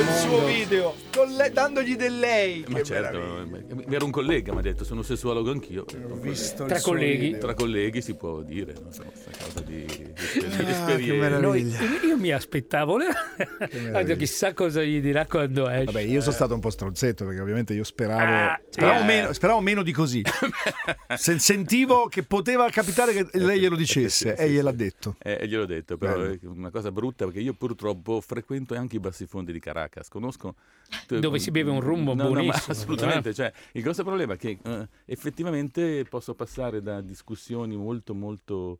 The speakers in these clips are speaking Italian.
il suo video con lei- dandogli del lei. Ma Che certo, mi era un collega, mi ha detto sono sessuologo anch'io. Ho visto Tra colleghi. Tra colleghi si può dire, non so, questa cosa di, di, di Ah, che esperienza. meraviglia. Noi- io mi aspettavo, meraviglia. chissà cosa gli dirà quando esce. Vabbè, io sono stato un po' stronzetto perché ovviamente io speravo, Ah, speravo, eh. meno, speravo meno di così. Se- sentivo che poteva capitare che lei glielo dicesse e gliel'ha detto. Eh, gliel'ho detto, però Bello. è una cosa brutta perché io purtroppo frequento anche i bassifondi di Caracas, conosco... Dove si beve un rumbo No, no, buonissimo, assolutamente, cioè, il grosso problema è che eh, effettivamente posso passare da discussioni molto molto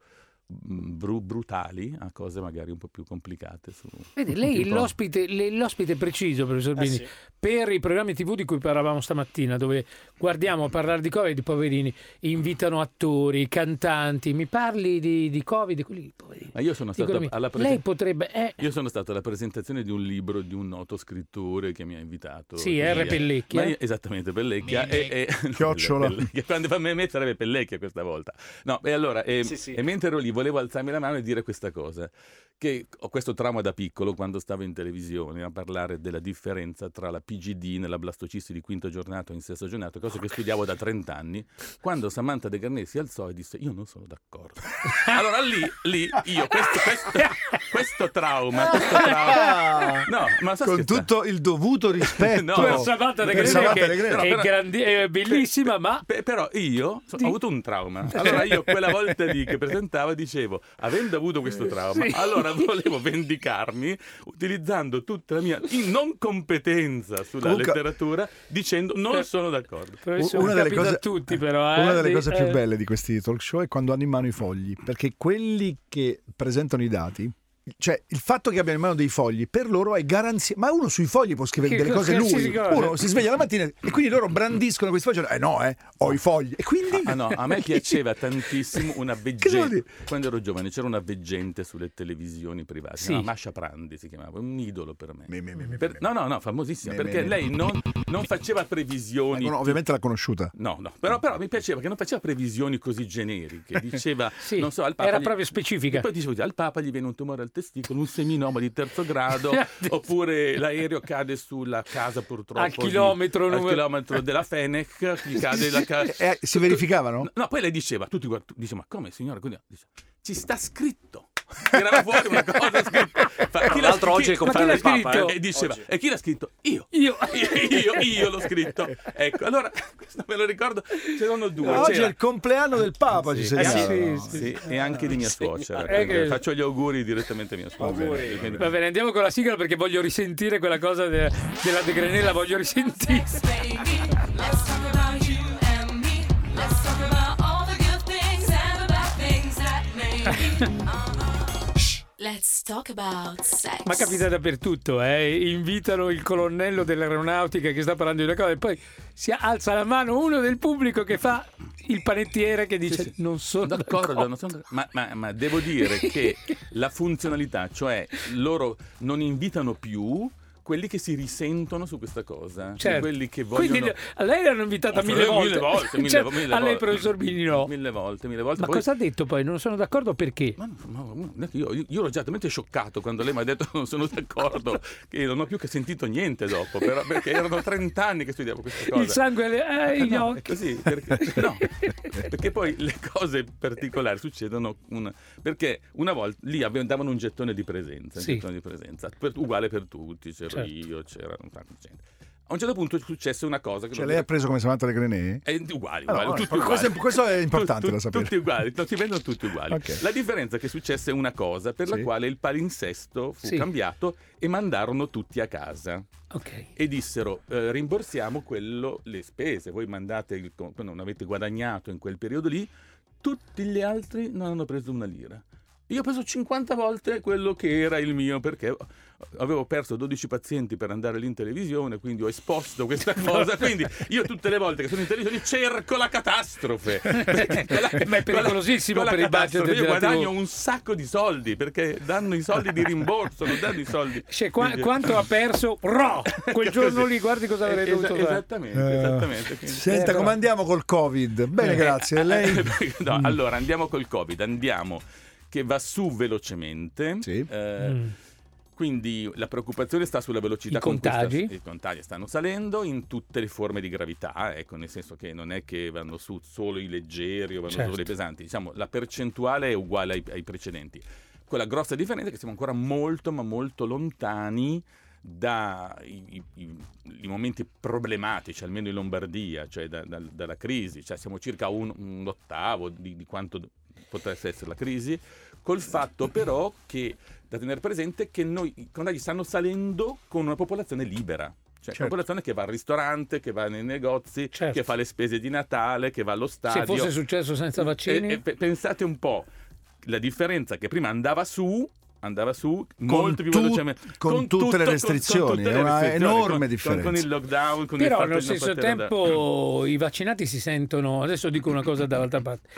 bru- brutali a cose magari un po' più complicate. Su, Vedi, lei l'ospite, l'ospite preciso, professor Bini, sì. per i programmi TV di cui parlavamo stamattina, dove guardiamo a parlare di Covid, i poverini invitano attori, cantanti. Mi parli di, di Covid, quelli poverini. Ma io sono stato alla lei presentazione... potrebbe. eh, Io sono stato alla presentazione di un libro di un noto scrittore che mi ha invitato. Sì, così, R. eh. Pellecchia. Io- esattamente, Pellecchia. E, e- Chiocciola. Pellecchia. Quando fa me, me sarebbe Pellecchia questa volta. No, e allora, e, Sì, sì. e mentre ero lì volevo alzarmi la mano e dire questa cosa. Che ho questo trauma da piccolo quando stavo in televisione a parlare della differenza tra la PGD nella blastocisti di quinto giornato e in sesto giornato, cosa che studiavo da 30 anni, quando Samantha De Garnet si alzò e disse io non sono d'accordo. Allora lì, lì io, questo, questo, questo trauma, questo trauma... No, ma sto Con scherzando. tutto il dovuto rispetto No, per Samantha De per Samantha che Greve. è, grandi- è bellissima, ma Pe- però io so- ho avuto un trauma. Allora io quella volta lì che presentavo dicevo, avendo avuto questo trauma, Sì. allora volevo vendicarmi utilizzando tutta la mia non competenza sulla Comunque- letteratura dicendo non sono d'accordo. una delle cose, tutti, però. eh, una delle di- cose eh, più belle di questi talk show è quando hanno in mano i fogli, perché quelli che presentano i dati, cioè il fatto che abbiano in mano dei fogli per loro è garanzia. Ma uno sui fogli può scrivere Che delle cose lui. Uno si sveglia la mattina e quindi loro brandiscono questi fogli. Eh no, eh, ho i fogli. E quindi. Ah no, a me piaceva tantissimo una veggente. Quando ero giovane c'era una veggente sulle televisioni private, si Sì. chiamava Masha Prandi si chiamava, un idolo per me. Mi, mi, mi, Per- no, no, no, famosissima, mi, perché mi. lei non, non faceva previsioni. Ecco, no, ovviamente l'ha conosciuta. No, no, però, però mi piaceva che non faceva previsioni così generiche. Diceva, Sì, non so, al Papa. era gli- proprio specifica. E poi dicevo, al Papa gli viene un tumore al testicolo, un seminoma di terzo grado, oppure l'aereo cade sulla casa purtroppo. Al di- chilometro al numero- chilometro della Fenech, gli cade la casa. Eh, si verificavano? No, poi lei diceva, tutti guard- dice, ma come signora? Quindi, dice, ci sta scritto. Tirava fuori una cosa scritta. Fa- chi l'ha l'altro oggi è chi del Papa. eh. E diceva, Oggi. e chi l'ha scritto? Io. Io. Io, io l'ho scritto. Ecco, allora, questo me lo ricordo, c'erano due. Oggi C'era- è il compleanno del Papa, ci Sì, segnala. eh, sì, sì, e anche di mia suocera. Eh, che- Faccio gli auguri direttamente a mia suocera. Quindi- Va bene, andiamo con la sigla perché voglio risentire quella cosa de- della De Grenella, voglio risentire. Let's talk about sex. Ma capita dappertutto, eh? invitano il colonnello dell'aeronautica che sta parlando di una cosa e poi si alza la mano uno del pubblico che fa il panettiere che dice Sì, sì. non sono D'accordo, d'accordo. non sono d'accordo. ma, ma- ma devo dire che la funzionalità, cioè loro non invitano più quelli che si risentono su questa cosa, cioè Certo. quelli che vogliono... Quindi a lei l'hanno invitata Oh, mille volte. mille volte, mille, Cioè, mille a lei, professor Bini, no. Mille volte, mille volte. Ma Poi- cosa ha detto poi? Non sono d'accordo perché? Ma, ma- è io, io, io ero già talmente scioccato quando lei mi ha detto non sono d'accordo che non ho più che sentito niente dopo, però- perché erano 30 anni che studiavo queste cose. Il sangue alle- ai No, occhi. è così, perché, no, perché poi le cose particolari succedono una- perché una volta lì davano un gettone di presenza, un Sì. gettone di presenza per- uguale per tutti, c'ero Certo. io, c'era di gente. A un certo punto successe una cosa che Cioè, lei ha preso come Samantha De Grenet? è uguali, Ah, no, uguali, no, tutti questo è- uguali. questo è importante Tu- da sapere. Tutti uguali, no, si vendono tutti uguali. Ok. La differenza è che successe una cosa per la Sì. quale il palinsesto fu Sì. cambiato e mandarono tutti a casa Ok. e dissero eh, rimborsiamo quello, le spese, voi mandate il, non avete guadagnato in quel periodo lì, tutti gli altri non hanno preso una lira. Io ho preso 50 volte quello che era il mio perché avevo perso 12 pazienti per andare lì in televisione, quindi ho esposto questa cosa. Quindi io tutte le volte che sono in televisione cerco la catastrofe. Quella- Ma è pericolosissimo quella per i budget Io guadagno TV. un sacco di soldi perché danno i soldi di rimborso, non danno i soldi. Cioè, qua- Quindi- quanto ha perso? Ro! Quel giorno lì, guardi cosa avrei Eh, esa- dovuto fare. Esattamente, Eh, esattamente. quindi- Senta, come andiamo col Covid? Bene, grazie. Lei? No, allora andiamo col Covid, andiamo che va su velocemente. Sì. Eh, Mm. Quindi la preoccupazione sta sulla velocità I con cui sta- contagi? i contagi stanno salendo in tutte le forme di gravità, ecco, nel senso che non è che vanno su solo i leggeri o vanno Certo. solo i pesanti, diciamo la percentuale è uguale ai, ai precedenti. Quella grossa differenza è che siamo ancora molto ma molto lontani dai momenti problematici, almeno in Lombardia, cioè da- da- dalla crisi, cioè siamo circa un, un ottavo di, di quanto potesse essere la crisi, col fatto però che da tenere presente che noi i contagi stanno salendo con una popolazione libera. Cioè, Certo. una popolazione che va al ristorante, che va nei negozi, Certo. che fa le spese di Natale, che va allo Se stadio. fosse successo senza vaccini, E- e pe- pensate un po', la differenza che prima andava su, andava su molto più tu- velocemente. con tutte le restrizioni, è una restrizioni, enorme con- con- differenza. Con, il lockdown, con il però fatto allo stesso poter andare- tempo i vaccinati si sentono. Adesso dico una cosa dall'altra parte.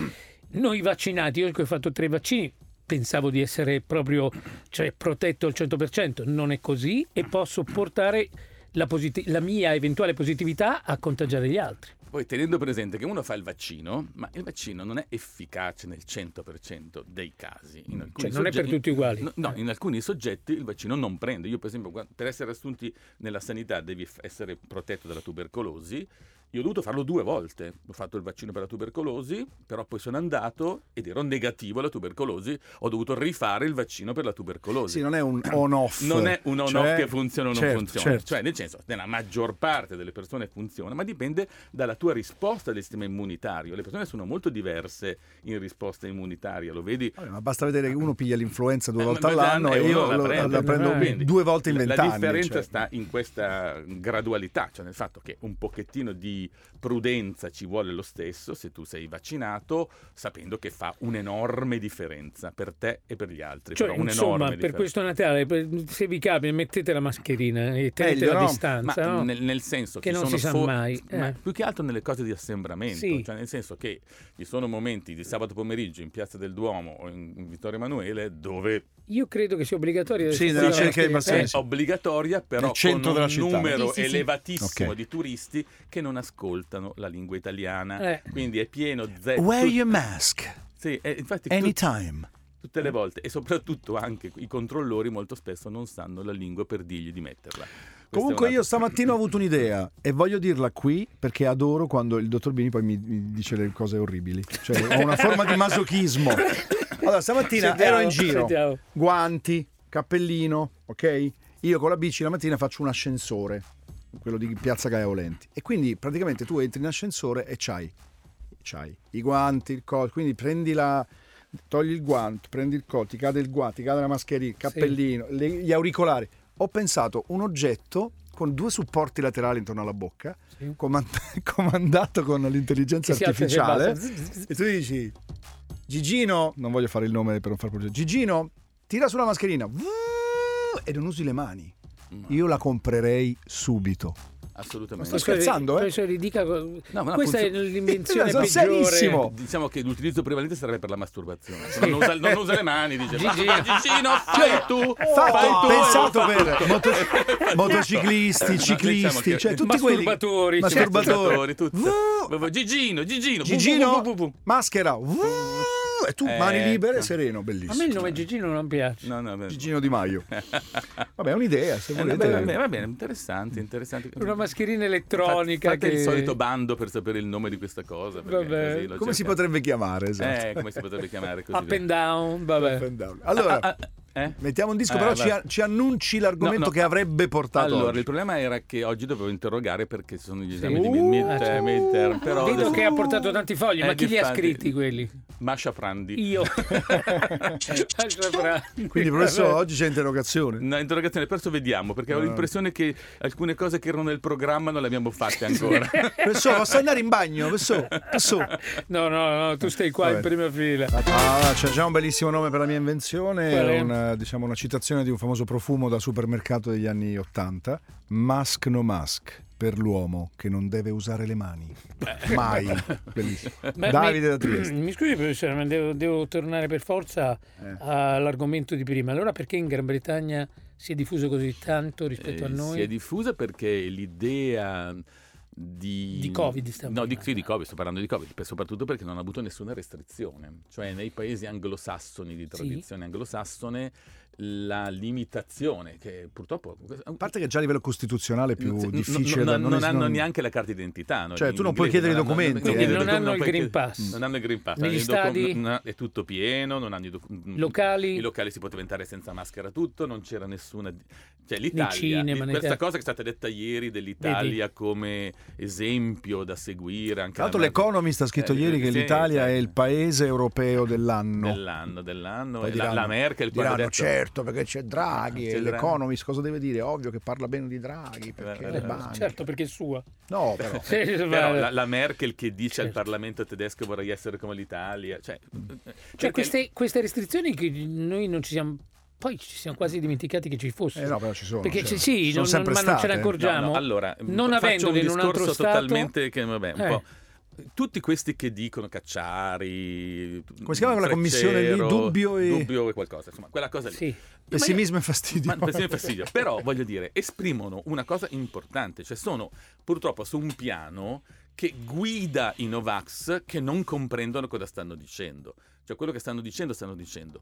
Noi vaccinati, io che ho fatto tre vaccini, pensavo di essere proprio cioè, protetto al 100%, non è così e posso portare la, posit- la mia eventuale positività a contagiare gli altri. Poi tenendo presente che uno fa il vaccino, ma il vaccino non è efficace nel 100% dei casi. In alcuni Cioè, non è per soggetti- tutti uguali. No, no, in alcuni soggetti il vaccino non prende. Io, per esempio, per essere assunti nella sanità devi essere protetto dalla tubercolosi. Io ho dovuto farlo due volte. Ho fatto il vaccino per la tubercolosi, però poi sono andato ed ero negativo alla tubercolosi. Ho dovuto rifare il vaccino per la tubercolosi. Sì, non è un on-off. Non è un on-off Cioè- che funziona o non certo, funziona, certo. cioè nel senso nella maggior parte delle persone funziona, ma dipende dalla tua risposta del sistema immunitario. Le persone sono molto diverse in risposta immunitaria, lo vedi? Vabbè, ma basta vedere che uno piglia l'influenza due Eh, volte all'anno e e uno io la lo- prende. la prendo Quindi, due volte in La- vent'anni. La differenza cioè. sta in questa gradualità, cioè nel fatto che un pochettino di prudenza ci vuole lo stesso se tu sei vaccinato, sapendo che fa un'enorme differenza per te e per gli altri. Cioè, però insomma, un'enorme per differenza. questo Natale, se vi capita, mettete la mascherina e tenete Meglio, la no? distanza. Ma no? nel, nel senso Che non sono si sa fo- mai, ma eh. più che altro nelle cose di assembramento, Sì. cioè nel senso che ci sono momenti di sabato pomeriggio in Piazza del Duomo o in, Vittorio Emanuele dove Io credo che sia obbligatorio. Sì, nella cerchia di mascherina. è obbligatoria, però con un numero Sì, sì, sì. elevatissimo Ok. di turisti che non ascoltano la lingua italiana. Eh. Quindi è pieno zeppo. Wear your mask Sì, e infatti tu- anytime. tutte le volte e soprattutto anche i controllori molto spesso non sanno la lingua per dirgli di metterla. Questa Comunque una- io stamattina ho avuto un'idea e voglio dirla qui perché adoro quando il dottor Bini poi mi, mi dice le cose orribili. Cioè ho una forma di masochismo. Allora stamattina Sentiamo, ero in giro, sentiamo. guanti, cappellino, ok? Io con la bici la mattina faccio un ascensore, quello di Piazza Gaia Volenti. E quindi praticamente tu entri in ascensore e c'hai, c'hai i guanti, il collo, quindi prendi la... Togli il guanto, prendi il collo, ti cade il guanto, ti cade la mascherina, il cappellino, le- gli auricolari. Ho pensato un oggetto con due supporti laterali intorno alla bocca, Sì. comand- comandato con l'intelligenza Che artificiale. E tu dici, Gigino, non voglio fare il nome per non far problemi. Gigino, tira sulla mascherina Vuh, e non usi le mani. Io la comprerei subito. Assolutamente. Sto scherzando, eh? Dica No, ma no, questa funziona- è l'invenzione Sono peggiore. serissimo. Diciamo che l'utilizzo prevalente sarebbe per la masturbazione. Se Non, usa, non usa le mani, dice. Gigi. "Ma Gigino, fai tu, Fatto, fai tu. pensato per moto- motociclisti, No, ciclisti, diciamo cioè tutti quelli Masturbatori, masturbatori. tutto. Vuh, Gigino, Gigino, Gigino, maschera, vuh, e tu mani Ecco. libere, sereno, A bellissimo. me il nome Gigino non piace. No, no. Gigino Di Maio. Vabbè, è un'idea, se Eh, volete. va bene, va bene, interessante, interessante. Una mascherina elettronica Fate che... il solito bando per sapere il nome di questa cosa. Vabbè. Come si potrebbe chiamare? Esatto. Eh, come si potrebbe chiamare così? Up and down, vabbè. Up and down. Allora, Ah, ah, eh? mettiamo un disco, Eh, però ci, ci annunci l'argomento No, no. che avrebbe portato Allora, oggi. il problema era che oggi dovevo interrogare perché ci sono gli esami Sì. di Uh, mid, ah, mid, certo. midterm, però Vedo adesso- che ha portato tanti fogli, Eh, ma chi li ha scritti quelli? Masha Frandi. Io. Lascia fra- Quindi, professore, oggi c'è interrogazione. No, interrogazione, perso vediamo, perché ho No. l'impressione che alcune cose che erano nel programma non le abbiamo fatte ancora. Professore, posso andare in bagno? Professore, professore. No, no, no, tu stai qua in Vabbè. prima fila. Ah, c'è già un bellissimo nome per la mia invenzione, è? Una, diciamo, una citazione di un famoso profumo da supermercato degli anni 80, Mask no mask, per l'uomo che non deve usare le mani. Mai. Bellissimo. Ma- Davide mi, da Trieste. Mi scusi, professore, ma devo, devo tornare per forza Eh. all'argomento di prima. Allora, perché in Gran Bretagna si è diffuso così tanto rispetto a Eh, noi? Si è diffusa perché l'idea di... Di Covid stiamo No, di, sì, di Covid, sto parlando di Covid, soprattutto perché non ha avuto nessuna restrizione. Cioè nei paesi anglosassoni, di tradizione anglosassone, la limitazione che purtroppo... A parte che già a livello costituzionale è più Sì, difficile no- da non, non, hanno non- neanche la carta d'identità. no? Cioè, In tu non puoi inglese chiedere i hanno- documenti, non eh. hanno- Non hanno non il puoi Green Pass. Non hanno il Green Pass. Negli docu- stadi- è tutto pieno, non hanno i docu- Locali? I locali si poteva entrare senza maschera tutto, non c'era nessuna... Cioè l'Italia, cinema, questa cosa che è stata detta ieri dell'Italia come esempio da seguire anche Tra l'altro la- l'Economist ha scritto Eh, ieri che sì, l'Italia sì. è il paese europeo dell'anno. dell'anno, dell'anno. La, Merkel diranno, detto... certo perché c'è Draghi C'è e Draghi. l'Economist cosa deve dire? Ovvio che parla bene di Draghi perché Eh, le eh, banche. Certo, perché è sua. No, però. Però la, la Merkel che dice al Certo. Parlamento tedesco vorrei essere come l'Italia, cioè, Cioè, perché- queste, queste restrizioni che noi non ci siamo. Poi ci siamo quasi dimenticati che ci fossero. Eh no, però ci sono. Perché cioè, ci- sì, sono non- sempre ma non ce ne accorgiamo. No, no, allora, Non avendoli un in un altro stato- totalmente che vabbè, un Eh. po' tutti questi che dicono Cacciari Come si chiama quella commissione lì? Dubbio e- Dubbio e qualcosa, insomma, quella cosa lì. Sì. Pessimismo e fastidio. Ma pessimismo e fastidio. Però voglio dire, esprimono una cosa importante, cioè sono purtroppo su un piano che guida i Novax che non comprendono cosa stanno dicendo. Cioè quello che stanno dicendo, stanno dicendo.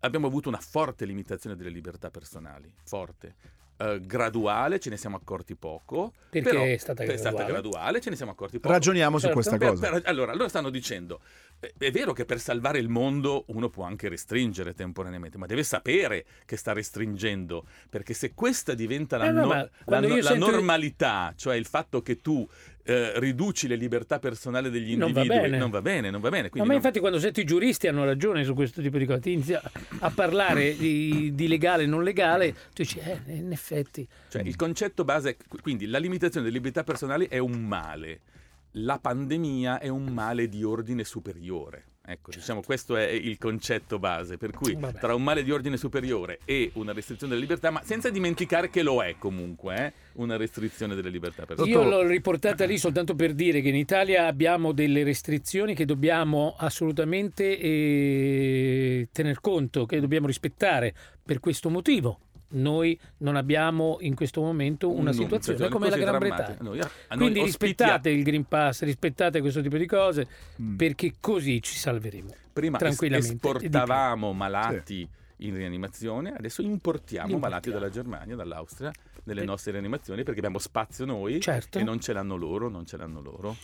Abbiamo avuto una forte limitazione delle libertà personali, forte. Eh, graduale, ce ne siamo accorti poco. Perché però è stata graduale. graduale, ce ne siamo accorti poco. Ragioniamo su Certo. questa Per- cosa. per- allora, loro stanno dicendo, eh, è vero che per salvare il mondo uno può anche restringere temporaneamente, ma deve sapere che sta restringendo, perché se questa diventa la, Eh no, no- la la sento- normalità, cioè il fatto che tu eh, riduci le libertà personali degli Non va individui, bene. non va bene, non va bene. No, ma non- infatti quando sento i giuristi hanno ragione su questo tipo di cose, ti inizi a, a parlare di, di legale e non legale, tu dici, eh, in effetti. Cioè, il concetto base è quindi la limitazione delle libertà personali è un male, la pandemia è un male di ordine superiore. Ecco, diciamo, questo è il concetto base, per cui Vabbè. tra un male di ordine superiore e una restrizione delle libertà, ma senza dimenticare che lo è comunque, eh, una restrizione delle libertà personali. Io l'ho riportata lì soltanto per dire che in Italia abbiamo delle restrizioni che dobbiamo assolutamente eh, tener conto, che dobbiamo rispettare per questo motivo. Noi non abbiamo in questo momento una Un- situazione cioè, come la Gran. Bretagna. Noi- a noi Quindi rispettate il Green Pass, rispettate questo tipo di cose, Mm. perché così ci salveremo. Prima esportavamo malati in rianimazione, adesso importiamo Li malati importiamo. dalla Germania, dall'Austria, nelle Eh. nostre rianimazioni perché abbiamo spazio noi Certo. e non ce l'hanno loro, non ce l'hanno loro.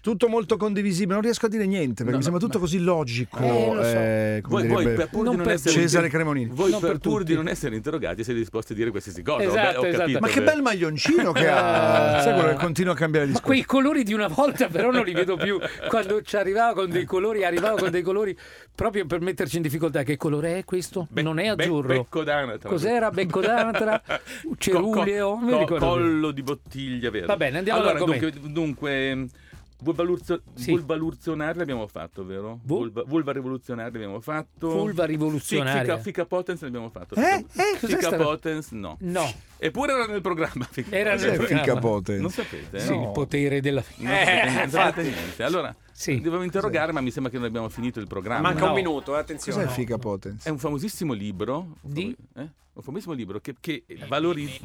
Tutto molto condivisibile, non riesco a dire niente perché No, mi sembra no, tutto ma- così logico. Eh, so. eh, Voi, per pur di Non non per essere Cesare Cremonini. voi Non per, per pur di non essere interrogati siete disposti a dire qualsiasi cosa. Esatto, Ho, ho esatto. capito Ma che bel maglioncino che ha! Sai quello che continua a cambiare Ma discorso. quei colori di una volta però non li vedo più. Quando ci arrivava con dei colori, arrivava con dei colori proprio per metterci in difficoltà. Che colore è questo? Be- non è be- azzurro. becco d'anatra. Cos'era? Becco d'anatra? Ceruleo? Non mi Co- collo di bottiglia verde. Va bene, andiamo allora, dunque, dunque vulvaluzio- Sì. vulvaluzionari l'abbiamo fatto, vero? Vu- Vulva, vulva rivoluzionari l'abbiamo fatto. Vulva rivoluzionaria. Fica, fica potens l'abbiamo fatto. Eh? Fica, Eh? Fica potens no. No, Eppure era nel programma. Era nel programma. Non sapete? sì, no? il potere della Non sapete, Eh, non sapete niente. Allora, Sì. devo interrogare, ma mi sembra che non abbiamo finito il programma. Manca No. un minuto, eh, attenzione. Cos'è Fica Potens? È un famosissimo libro. Di? eh? Un famosissimo libro che, che valorizza.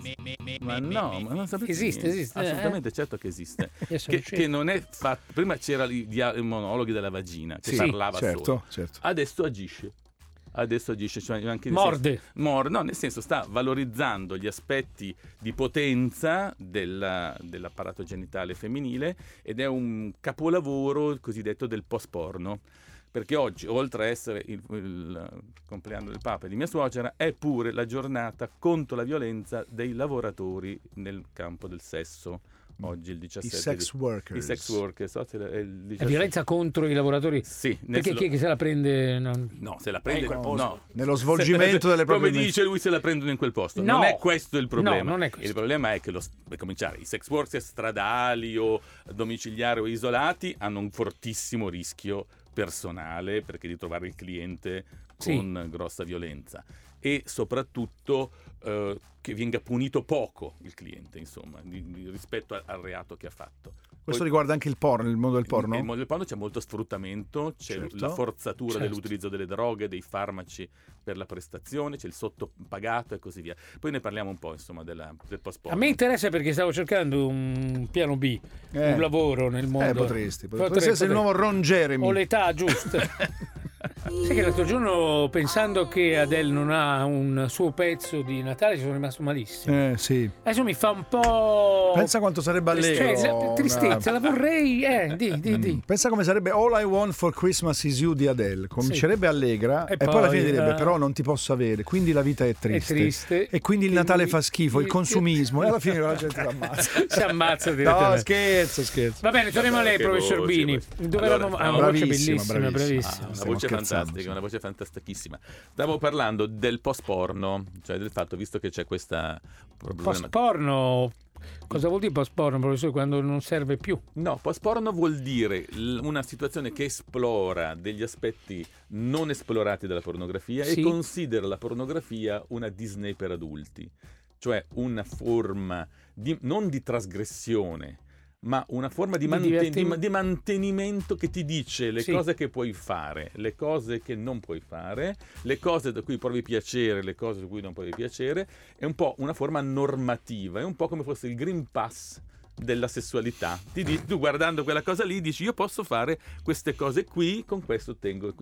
Ma no, ma non sapete. Esiste, niente. esiste, eh? Assolutamente, certo che esiste. Che, che non è fatto. Prima dia- i monologhi della vagina che Sì, parlava certo, solo. certo. Adesso agisce. Adesso agisce. Cioè anche Morde. senso- mor- no, nel senso sta valorizzando gli aspetti di potenza della- dell'apparato genitale femminile ed è un capolavoro cosiddetto del post-porno. Perché oggi, oltre a essere il, il compleanno del Papa e di mia suocera, è pure la giornata contro la violenza dei lavoratori nel campo del sesso. Oggi il 17 I sex di- workers. I sex workers. so se è il La 17. violenza contro i lavoratori. Sì, Perché chi è che se la prende? non- No, se la prende in quel posto. no. Nello svolgimento delle proprie Come dice lui, se la prendono in quel posto. No. Non è questo il problema. No, non è questo. Il problema è che, lo, per cominciare, i sex workers stradali o domiciliari o isolati hanno un fortissimo rischio personale perché di trovare il cliente Sì. con grossa violenza e soprattutto eh, che venga punito poco il cliente, insomma, di- di- rispetto a- al reato che ha fatto. Questo Poi- riguarda anche il porno, il mondo del porno? Nel mondo del porno c'è molto sfruttamento, c'è Certo. la forzatura Certo. dell'utilizzo delle droghe, dei farmaci per la prestazione, c'è il sottopagato e così via. Poi ne parliamo un po' insomma della, del post A me interessa perché stavo cercando un piano B, Eh. un lavoro nel mondo. Eh, potresti. Potrei- Potresti essere il potrei. nuovo Ron Jeremy. Ho l'età giusta. Sai che l'altro giorno, pensando che Adele non ha un suo pezzo di Natale, ci sono rimasto malissimo. Eh, sì. Adesso mi fa un po'. Pensa quanto sarebbe allegro. Cioè, la- tristezza, la vorrei. Eh, di, di, di. Pensa come sarebbe All I Want for Christmas is You di Adele. Comincerebbe allegra E e, poi, alla poi, fine direbbe: eh, Però non ti posso avere. Quindi la vita è triste. triste. E quindi il Quindi- Natale fa schifo, il consumismo. E alla fine la gente si ammazza. Si ammazza No, direttamente. scherzo, scherzo. Va bene, torniamo a lei, professor voce, Bini. Dove Allora, eravamo? Ah, no, una voce bravissima, bellissima, bravissima. bravissima. Ah, una voce fantastica, sì. una voce fantastichissima. Stavo parlando del post porno, cioè del fatto, visto che c'è questa problema. Post porno. Cosa vuol dire post porno, professore, quando non serve più? No, post porno vuol dire una situazione che esplora degli aspetti non esplorati dalla pornografia Sì. e considera la pornografia una Disney per adulti, cioè una forma di, non di trasgressione, ma una forma di, manten- di- di mantenimento che ti dice le Sì. cose che puoi fare, le cose che non puoi fare, le cose da cui provi piacere, le cose da cui non provi piacere, è un po' una forma normativa, è un po' come fosse il Green Pass della sessualità. Ti dici, tu guardando quella cosa lì dici io posso fare queste cose qui, con questo tengo.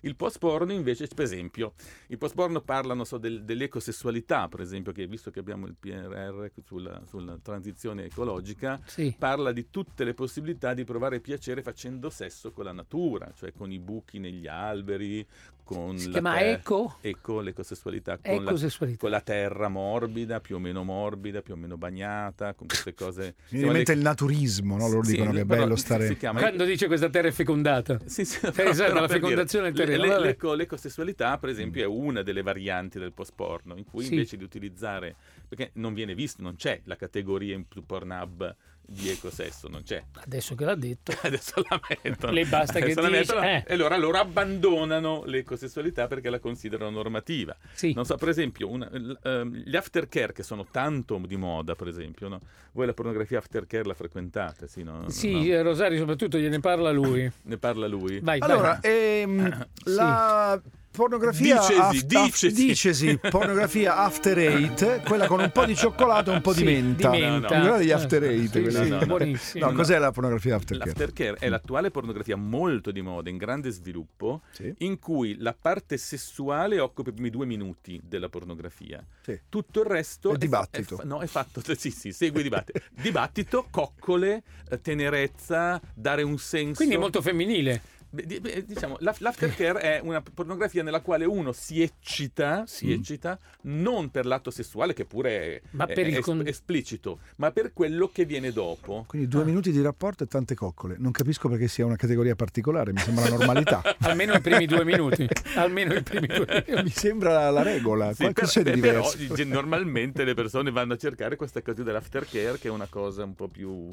Il post porno invece, per esempio, il post porno parla non so, del- dell'ecosessualità, per esempio, che visto che abbiamo il PRR sulla, sulla transizione ecologica, Sì. parla di tutte le possibilità di provare piacere facendo sesso con la natura, cioè con i buchi negli alberi, con Si la chiama ter- eco? Ecco, l'ecosessualità con la, con la terra morbida, più o meno morbida, più o meno bagnata, con queste cose. Mi viene in mente le- il naturismo, no? Loro Sì, dicono che è però bello stare. si chiama- Quando dice questa terra è fecondata. Sì, sì, esatto, però la fecondazione dire, del terreno, le- l'eco- l'ecosessualità, per esempio, è una delle varianti del post porno, in cui Sì. invece di utilizzare, perché non viene visto, non c'è la categoria in Pornhub di ecosesso, non c'è. Adesso che l'ha detto. Adesso la mettono. Le basta che Adesso la dici, eh. E allora loro abbandonano l'ecosessualità perché la considerano normativa. Sì. Non so, per esempio, una- ehm, gli aftercare che sono tanto di moda, per esempio, no? voi la pornografia aftercare la frequentate? Sì, no? Sì, No? eh, Rosario soprattutto gliene parla lui. Ne parla lui? Vai, Allora, vai. ehm, la pornografia Dicesi, aft- dicesi. dicesi, pornografia after eight, quella con un po' di cioccolato e un po' Sì, di menta. di menta. Mi ricordi gli Eh, after eight? sì, sì, No, no, no. buonissimo. No, cos'è la pornografia after care? L'aftercare è l'attuale pornografia molto di moda, in grande sviluppo, Sì. in cui la parte sessuale occupa i primi due minuti della pornografia. Sì. Tutto il resto È fa- dibattito. fa- no, è fatto. Sì, sì, segue i dibattito. dibattito, coccole, eh, tenerezza, dare un senso. Quindi è molto femminile. Diciamo, l'af- l'aftercare è una pornografia nella quale uno si eccita, si Mm. eccita non per l'atto sessuale, che pure è, Ma è- per è con- esplicito, ma per quello che viene dopo. Quindi due minuti di rapporto e tante coccole. Non capisco perché sia una categoria particolare, mi sembra la normalità. Almeno i primi due minuti. Almeno i primi due minuti. mi sembra la regola. Sì, Qualche però, c'è di eh, però diverso. ge- normalmente le persone vanno a cercare questa cosa dell'aftercare che è una cosa un po' più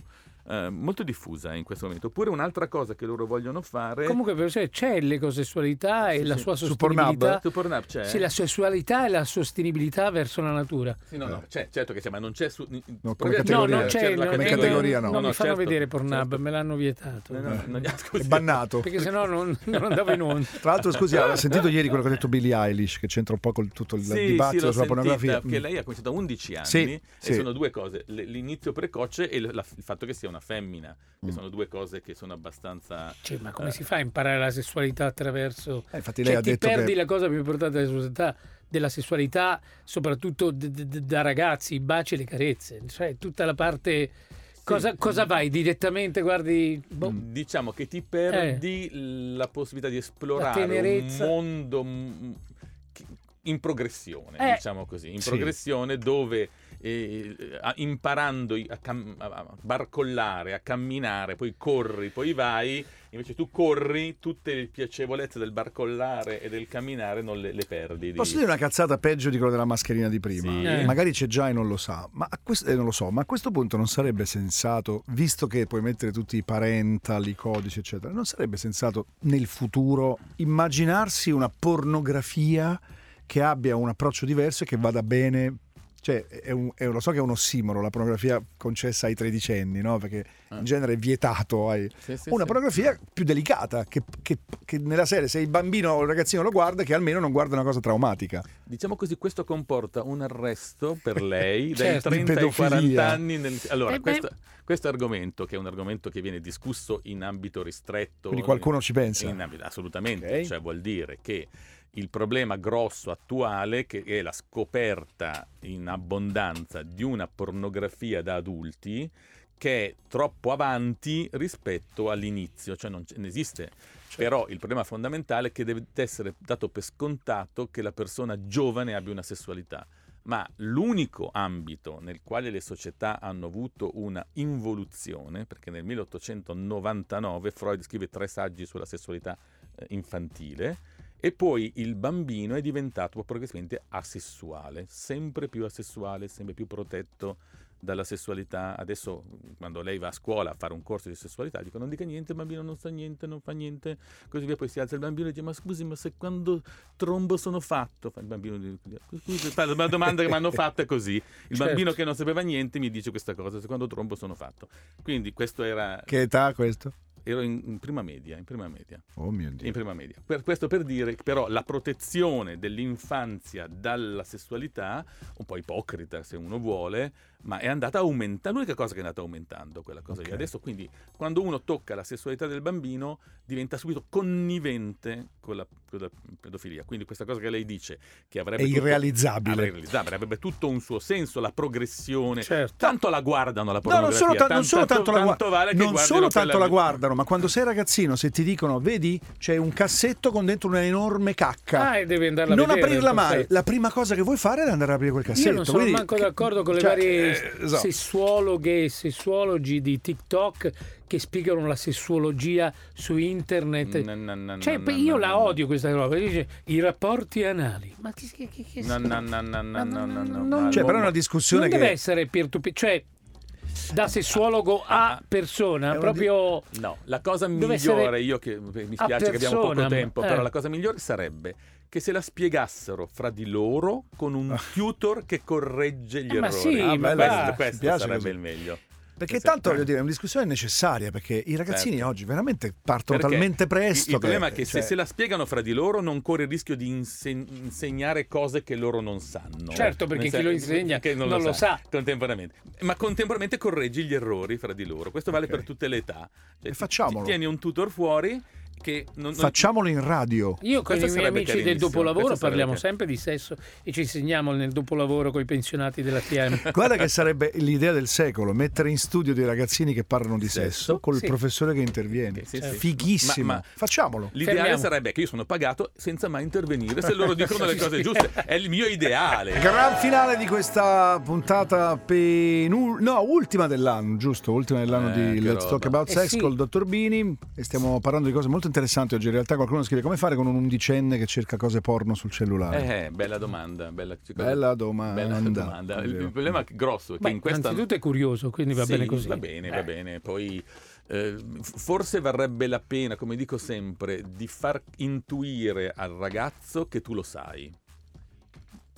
eh, molto diffusa in questo momento. Oppure un'altra cosa che loro vogliono fare Comunque, professore, c'è l'ecosessualità e la sì. sua Su Pornhub? sostenibilità. su Pornhub c'è. Sì, la sessualità e la sostenibilità verso la natura. Sì, no, no, c'è, certo che c'è, ma non c'è su come probabilmente categoria. No, non c'è, la no, come eh, categoria no. Non mi fanno certo, vedere Pornhub, certo. me l'hanno vietato. No, no, no, È bannato. Perché sennò non, non andavo in onda. Tra l'altro, scusi, ha sentito ieri quello che ha detto Billie Eilish, che c'entra un po' con tutto il Sì, dibattito sì, sulla pornografia. Perché Mm. lei ha cominciato a 11 anni Sì, e sono due cose, l'inizio precoce e la- il fatto che sia una femmina, Mm. che sono due cose che sono abbastanza... Cioè, ma come si fa a imparare la sessualità attraverso... Eh, infatti Cioè, lei ha ti detto perdi che la cosa più importante della società, della sessualità, soprattutto d- d- d- da ragazzi, i baci e le carezze. Cioè, tutta la parte... Cosa, cosa vai direttamente? Guardi... boh, Diciamo che ti perdi la possibilità di esplorare un mondo mm, in progressione, Eh. diciamo così, in Sì. progressione dove eh, imparando a, cam- a- barcollare, a camminare, poi corri, poi vai, invece tu corri, tutte le piacevolezze del barcollare e del camminare non le, le perdi. di- Posso dire una cazzata peggio di quello della mascherina di prima? Sì. Eh. Magari c'è già e non lo sa, ma a questo, eh, non lo so, ma a questo punto non sarebbe sensato, visto che puoi mettere tutti i parental, i codici, eccetera, non sarebbe sensato nel futuro immaginarsi una pornografia che abbia un approccio diverso e che vada bene cioè, è un- è lo so che è un ossimoro la pornografia concessa ai tredicenni, no? Perché Ah. in genere è vietato ai... Sì, sì, Una sì. pornografia più delicata, che, che- che nella serie se il bambino o il ragazzino lo guarda, che almeno non guarda una cosa traumatica. Diciamo così, questo comporta un arresto per lei Certo, dai di 30 ai 40 pedofilia. anni. nel- Allora, Eh questo, questo argomento, che è un argomento che viene discusso in ambito ristretto, Quindi qualcuno ci pensa. in ambito- assolutamente, Ok. cioè vuol dire che il problema grosso attuale che è la scoperta in abbondanza di una pornografia da adulti che è troppo avanti rispetto all'inizio, cioè non, non esiste. Però il problema fondamentale è che deve essere dato per scontato che la persona giovane abbia una sessualità. Ma l'unico ambito nel quale le società hanno avuto una involuzione, perché nel 1899 Freud scrive tre saggi sulla sessualità eh, infantile, e poi il bambino è diventato progressivamente asessuale, sempre più asessuale, sempre più protetto dalla sessualità. Adesso, quando lei va a scuola a fare un corso di sessualità, dico non dica niente, il bambino non sa niente, non fa niente, così via. Poi si alza il bambino e dice: Ma scusi, ma se quando trombo sono fatto? Fa il bambino dice, scusi, fa la domanda che mi hanno fatto è così. Il Certo. bambino che non sapeva niente mi dice questa cosa: se quando trombo sono fatto. Quindi questo era. Che età questo? Ero in, in prima media, in prima media. Oh mio Dio. In prima media. Per, questo per dire però la protezione dell'infanzia dalla sessualità, un po' ipocrita se uno vuole, ma è andata aumentando. L'unica cosa che è andata aumentando quella cosa lì. Ok. Adesso quindi quando uno tocca la sessualità del bambino diventa subito connivente con la, con la pedofilia. Quindi questa cosa che lei dice che avrebbe È tutto- irrealizzabile. avrebbe, irrealizzabile, avrebbe tutto un suo senso, la progressione. Certo. Tanto la guardano la No, non pornografia. solo, ta- non solo tanto, la, tanto gua- vale che non solo tanto la guardano, ma quando sei ragazzino, se ti dicono, vedi, c'è un cassetto con dentro un'enorme cacca. Ah, e devi andarla a non vedere, aprirla mai. forza. La prima cosa che vuoi fare è andare ad aprire quel cassetto. Io non sono quindi- manco d'accordo con le cioè, varie eh, sessuologhe e sessuologi di TikTok che spiegano la sessuologia su internet. No, no, no, cioè, io la odio questa roba. Dice i rapporti anali. Ma che, che, che, che... No, no, no, no, no, no, no, no. Cioè, però è una discussione non che deve essere peer to peer, cioè da sessuologo Ah, a ah. persona, È una proprio No, la cosa migliore, io che mi spiace che abbiamo poco persona, tempo, eh. però la cosa migliore sarebbe che se la spiegassero fra di loro con un tutor che corregge gli Eh, ma errori. sì, Ah, ma questo questo sarebbe così. il meglio. Perché Sì, tanto voglio dire, è una discussione necessaria perché i ragazzini Certo. oggi veramente partono Perché talmente il- presto. Il, problema è che cioè, se se la spiegano fra di loro non corre il rischio di inse- insegnare cose che loro non sanno. Certo, perché chi lo insegna che non lo sa. Contemporaneamente. Ma contemporaneamente correggi gli errori fra di loro. Questo vale Ok. per tutte le età. Cioè, E facciamolo. ti- Tieni un tutor fuori che non, non- Facciamolo in radio. Io con Questo i miei amici del dopolavoro parliamo sempre di sesso e ci insegniamo nel dopolavoro con i pensionati della TM. Guarda che sarebbe l'idea del secolo, mettere in studio dei ragazzini che parlano di sesso, Sesso, col sì. professore che interviene. Sì, sì. Fighissimo. Ma- ma- Facciamolo. L'ideale Fermiamo. sarebbe che io sono pagato senza mai intervenire se loro dicono le cose giuste. È il mio ideale. Gran finale di questa puntata penul- no, ultima dell'anno, giusto? Ultima dell'anno Eh, di Let's Talk roba. About Eh Sex sì. col dottor Bini e stiamo parlando di cose molto interessanti oggi. In realtà qualcuno scrive come fare con un undicenne che cerca cose porno sul cellulare. Eh, bella domanda. Bella, Bella domanda. bella domanda. Il, il problema grosso è che Beh, in questa innanzitutto è curioso, quindi va Sì, bene così. Va bene, va Eh. bene. Poi eh, forse varrebbe la pena, come dico sempre, di far intuire al ragazzo che tu lo sai.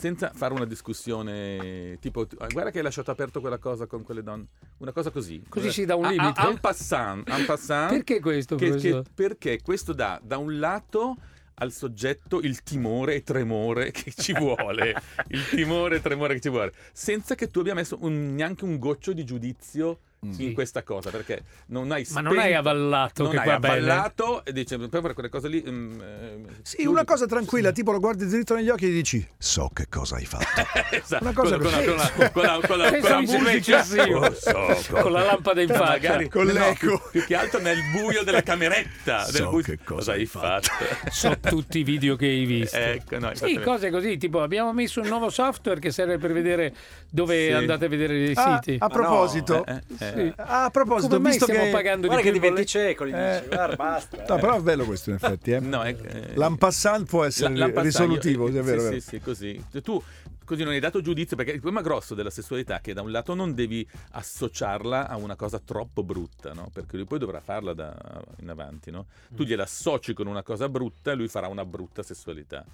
Senza fare una discussione tipo, "Ah, guarda che hai lasciato aperto quella cosa con quelle donne. Una cosa così. Così si dà un A- a- limite? En passant, en passant, Perché questo, che- che- perché questo dà da un lato al soggetto il timore e tremore che ci vuole, il timore e tremore che ci vuole, senza che tu abbia messo un- neanche un goccio di giudizio in Sì. questa cosa, perché non hai Ma non hai spento- avallato non che hai va bene. avallato e dice proprio per quelle cose lì mm, eh, Sì, chiudi- una cosa tranquilla, tipo lo guardi dritto negli occhi e dici so che cosa hai fatto. Esatto, una cosa con, la- così. con la- con la- con la- con la eccessivo. Oh, so, Con la lampada in faccia. Magari Con no, l'eco. più, più che altro nel buio della cameretta. So del buio- che cosa hai fatto? So tutti i video che hai visto. ecco, no, Sì, cose così, tipo abbiamo messo un nuovo software che serve per vedere dove Sì. andate a vedere i Ah, siti. a proposito, Eh, eh, eh. Sì. ah, a proposito, Come visto stiamo che pagando Guarda di che più il diventi cieco, gli Eh. dici, guarda, basta. No, eh. però è bello questo in effetti, eh. No, è, L'Ampassant può essere la- la- risolutivo, io- è vero, sì, è vero. Sì, sì, così. Cioè, tu così non hai dato giudizio perché il problema grosso della sessualità è che da un lato non devi associarla a una cosa troppo brutta, no? Perché lui poi dovrà farla da in avanti, no? Mm. Tu gliela associ con una cosa brutta e lui farà una brutta sessualità.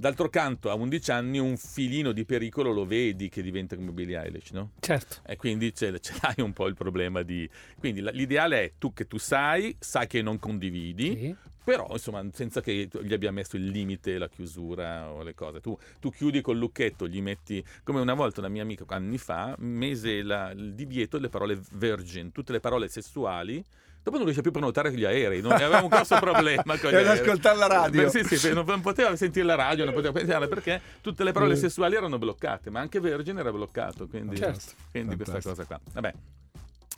D'altro canto, a 11 anni un filino di pericolo lo vedi che diventa come Billie Eilish, no? Certo. E quindi ce, ce l'hai un po' il problema di... Quindi l'ideale è tu che tu sai, sai che non condividi, Sì. però insomma senza che gli abbia messo il limite, la chiusura o le cose. Tu, tu chiudi col lucchetto, gli metti... Come una volta una mia amica anni fa mise la- il divieto delle parole virgin, tutte le parole sessuali. Dopo non riesce più a prenotare gli aerei, non aveva un grosso problema con gli Deve aerei. ascoltare la radio. Beh, sì, sì, non, non poteva sentire la radio, non poteva pensare perché tutte le parole Eh. sessuali erano bloccate, ma anche Virgin era bloccato, quindi, Certo. quindi questa cosa qua. Vabbè.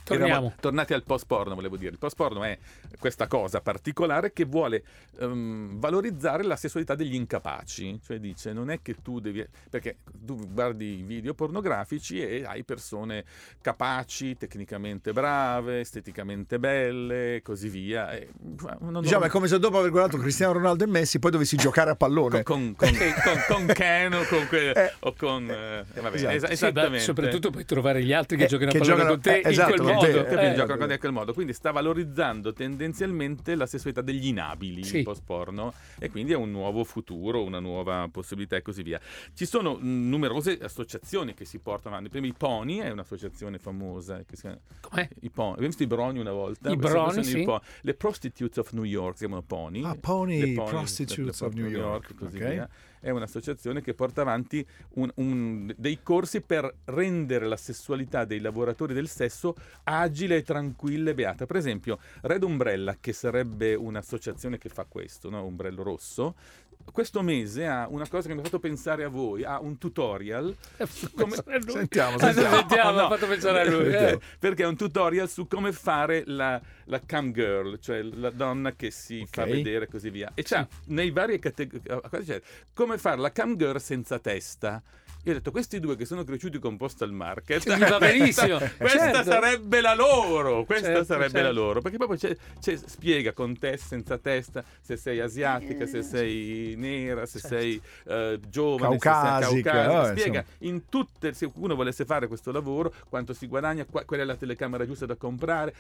Torniamo. Eravamo tornati al post porno, volevo dire. Il post porno è questa cosa particolare che vuole ehm, valorizzare la sessualità degli incapaci. Cioè dice, non è che tu devi... Perché tu guardi i video pornografici e hai persone capaci, tecnicamente brave, esteticamente belle e così via. E, non- Diciamo, è come se dopo aver guardato Cristiano Ronaldo e Messi poi dovessi giocare a pallone. con, con, con, con, con Ken o con, que- Eh. o con eh, vabbè, Esatto. es- Sì, beh, esattamente soprattutto puoi trovare gli altri che Eh, giocano a pallone giocano- con te eh, esatto, in quel con modo. Capito? Eh, Giocano con te in quel modo. Quindi sta valorizzando tendenzialmente la sessualità degli inabili Sì. il post porno e quindi è un nuovo futuro, una nuova possibilità e così via. Ci sono mh, numerose associazioni che si portano avanti. Prima i Pony è un'associazione famosa che si chiama com'è? i Pony. Abbiamo visto i Broni una volta. I Broni, sì. Po- Le Prostitutes of New York si chiamano Pony. Ah, Pony, Le Pony, Prostitutes le- of New York, e così ok. via. È un'associazione che porta avanti un- un- dei corsi per rendere la sessualità dei lavoratori del sesso agile tranquilla e beata. Per esempio, Red Umbrella, che sarebbe un'associazione che fa questo, no? Umbrello Rosso, questo mese ha una cosa che mi ha fatto pensare a voi, ha un tutorial come- Sentiamo, Ah, sentiamo. sentiamo, No, ha fatto pensare a lui. eh, eh. perché è un tutorial su come fare la, la cam girl, cioè la donna che si fa Ok. vedere e così via. E c'ha nei vari categorie come fare la cam girl senza testa. Io ho detto, questi due che sono cresciuti con postal market, Gli va benissimo. questa Certo. sarebbe la loro, questa Certo, sarebbe certo. la loro, perché proprio c'è- c'è- spiega con te senza testa se sei asiatica, se sei nera, se sei eh, giovane, se sei Caucasica, caucasica, eh, spiega insomma. in tutte, se uno volesse fare questo lavoro, quanto si guadagna, qua- qual è la telecamera giusta da comprare.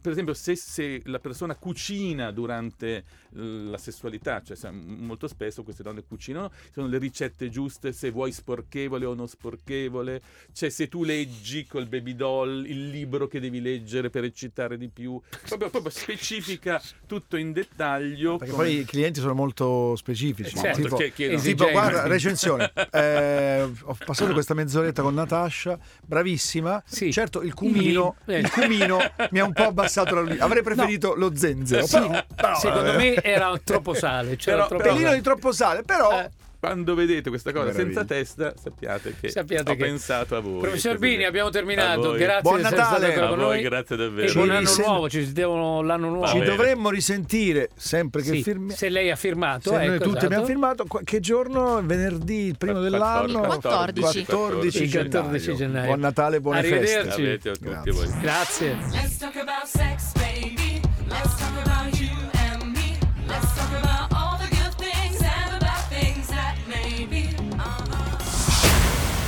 Per esempio, se, se la persona cucina durante eh, la sessualità, cioè molto spesso queste donne cucinano, sono le ricette giuste, se vuoi sporchevole o non sporchevole, cioè se tu leggi col baby doll il libro che devi leggere per eccitare di più, proprio, proprio specifica tutto in dettaglio. Perché come- poi i clienti sono molto specifici. Eh, certo, tipo, tipo, guarda, recensione. eh, ho passato questa mezz'oretta con Natascia, bravissima. Sì. Certo, il cumino, Il- eh. il cumino mi ha un po' abbassato la luce. Avrei preferito lo zenzero. Sì, però, però, secondo eh, me era troppo sale. C'era Però- troppo pelino di troppo sale, però Eh, Quando vedete questa cosa Meraviglia. senza testa, sappiate che Sappiate ho che- pensato a voi. Professor Bini, abbiamo terminato. Grazie Buon Natale. A voi, noi. grazie E davvero. Ci buon anno risen- nuovo, ci sentiamo l'anno nuovo. ci dovremmo risentire sempre che Sì, firmi- se lei ha firmato, Se noi ecco, tutti esatto. abbiamo firmato, qua- che giorno? Venerdì, il primo dell'anno? 14. 14 Il 14 gennaio. Buon Natale, buone Arrivederci. feste. Avete a tutti Grazie. Grazie.